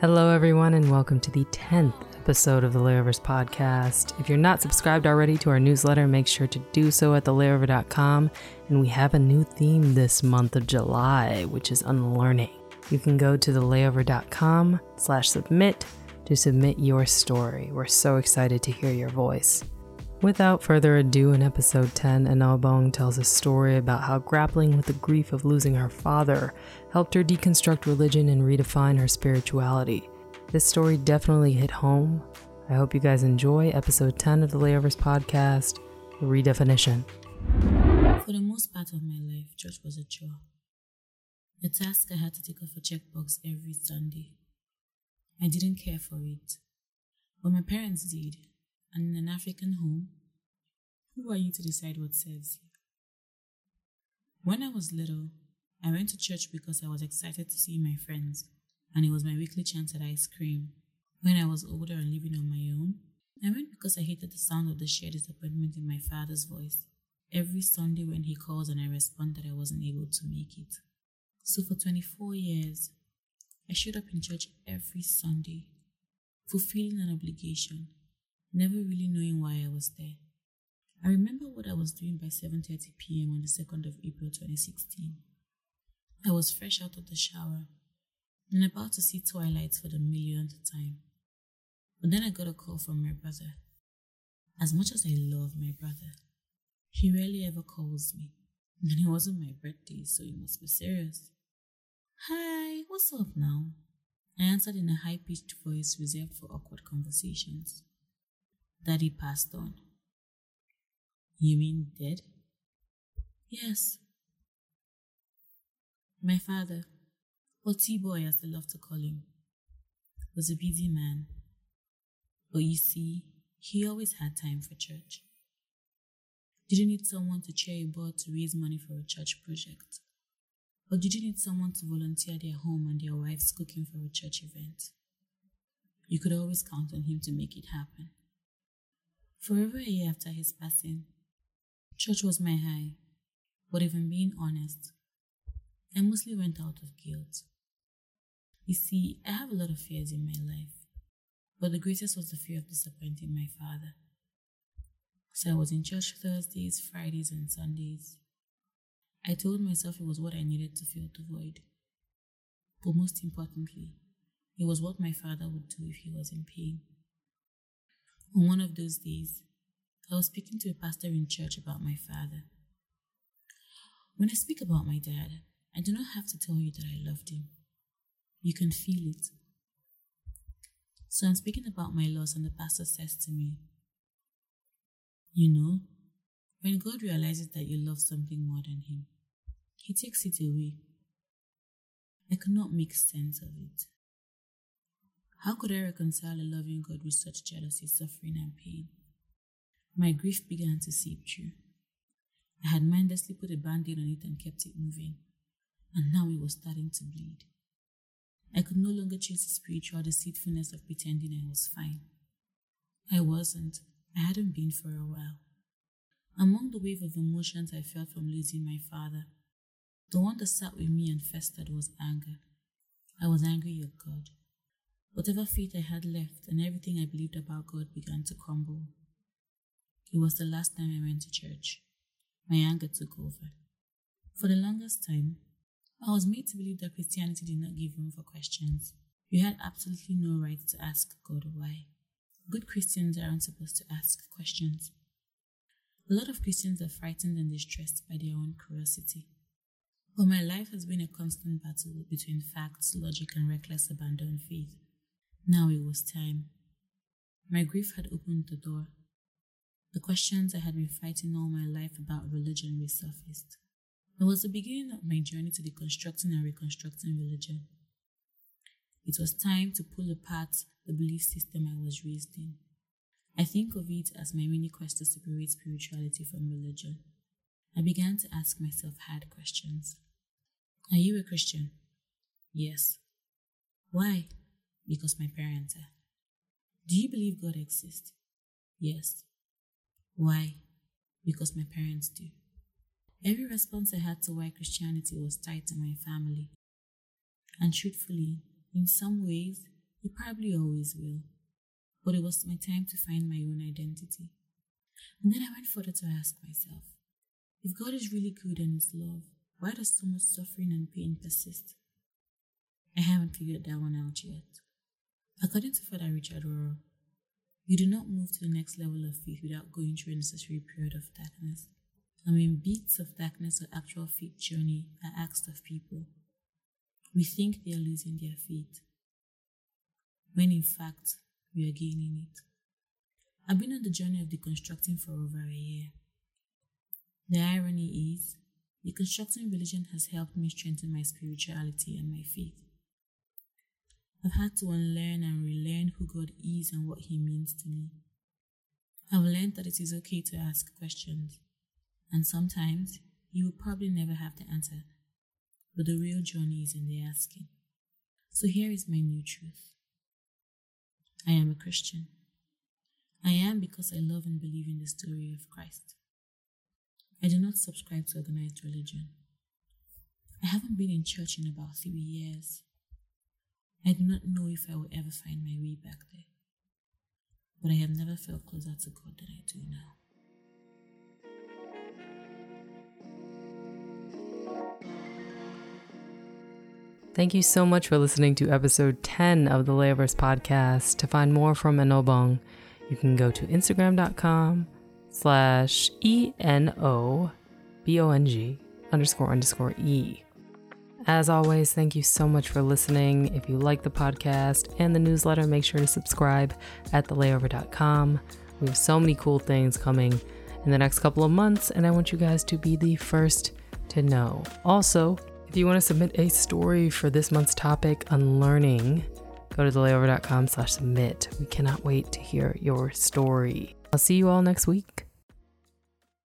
Hello, everyone, and welcome to the 10th episode of the Layovers podcast. If you're not subscribed already to our newsletter, make sure to do so at thelayover.com. And we have a new theme this month of July, which is unlearning. You can go to thelayover.com slash submit to submit your story. We're so excited to hear your voice. Without further ado, in episode 10, Enobong tells a story about how grappling with the grief of losing her father helped her deconstruct religion and redefine her spirituality. This story definitely hit home. I hope you guys enjoy episode 10 of the Layovers podcast, The Redefinition. For the most part of my life, church was a chore. A task I had to take off a checkbox every Sunday. I didn't care for it, but my parents did and in an African home, who are you to decide what serves you? When I was little, I went to church because I was excited to see my friends, and it was my weekly chance at ice cream. When I was older and living on my own, I went because I hated the sound of the sheer disappointment in my father's voice every Sunday when he calls and I respond that I wasn't able to make it. So for 24 years, I showed up in church every Sunday, fulfilling an obligation never really knowing why I was there. I remember what I was doing by 7:30 p.m. on the 2nd of April 2016. I was fresh out of the shower and about to see Twilight for the millionth time. But then I got a call from my brother. As much as I love my brother, he rarely ever calls me. And it wasn't my birthday, so it must be serious. Hi, what's up now? I answered in a high pitched voice reserved for awkward conversations. Daddy passed on. You mean dead? Yes. My father, or T-Boy as they love to call him, was a busy man. But you see, he always had time for church. Did you need someone to chair a board to raise money for a church project? Or did you need someone to volunteer their home and their wives cooking for a church event? You could always count on him to make it happen. For over a year after his passing, church was my high, but I'm being honest, I mostly went out of guilt. You see, I have a lot of fears in my life, but the greatest was the fear of disappointing my father. So I was in church Thursdays, Fridays, and Sundays. I told myself it was what I needed to fill the void. But most importantly, it was what my father would do if he was in pain. On one of those days, I was speaking to a pastor in church about my father. When I speak about my dad, I do not have to tell you that I loved him. You can feel it. So I'm speaking about my loss, and the pastor says to me, You know, when God realizes that you love something more than Him, He takes it away. I could not make sense of it. How could I reconcile a loving God with such jealousy, suffering, and pain? My grief began to seep through. I had mindlessly put a band aid on it and kept it moving, and now it was starting to bleed. I could no longer chase the spiritual deceitfulness of pretending I was fine. I wasn't. I hadn't been for a while. Among the wave of emotions I felt from losing my father, the one that sat with me and festered was anger. I was angry at God. Whatever faith I had left and everything I believed about God began to crumble. It was the last time I went to church. My anger took over. For the longest time, I was made to believe that Christianity did not give room for questions. You had absolutely no right to ask God why. Good Christians aren't supposed to ask questions. A lot of Christians are frightened and distressed by their own curiosity. But my life has been a constant battle between facts, logic, and reckless abandon faith. Now it was time. My grief had opened the door. The questions I had been fighting all my life about religion resurfaced. It was the beginning of my journey to deconstructing and reconstructing religion. It was time to pull apart the belief system I was raised in. I think of it as my mini quest to separate spirituality from religion. I began to ask myself hard questions. Are you a Christian? Yes. Why? Because my parents are. Do you believe God exists? Yes. Why? Because my parents do. Every response I had to why Christianity was tied to my family. And truthfully, in some ways, it probably always will. But it was my time to find my own identity. And then I went further to ask myself if God is really good and is love, why does so much suffering and pain persist? I haven't figured that one out yet. According to Father Richard Rohr, you do not move to the next level of faith without going through a necessary period of darkness. I mean, beats of darkness or actual faith journey are asked of people. We think they are losing their faith, when in fact, we are gaining it. I've been on the journey of deconstructing for over a year. The irony is, deconstructing religion has helped me strengthen my spirituality and my faith. I've had to unlearn and relearn who God is and what He means to me. I've learned that it is okay to ask questions, and sometimes you will probably never have the answer, but the real journey is in the asking. So here is my new truth I am a Christian. I am because I love and believe in the story of Christ. I do not subscribe to organized religion. I haven't been in church in about three years. I do not know if I will ever find my way back there. But I have never felt closer to God than I do now. Thank you so much for listening to episode 10 of the Layovers podcast. To find more from Enobong, you can go to instagram.com slash E-N-O-B-O-N-G underscore underscore E. As always, thank you so much for listening. If you like the podcast and the newsletter, make sure to subscribe at thelayover.com. We have so many cool things coming in the next couple of months, and I want you guys to be the first to know. Also, if you want to submit a story for this month's topic on learning, go to thelayover.com slash submit. We cannot wait to hear your story. I'll see you all next week.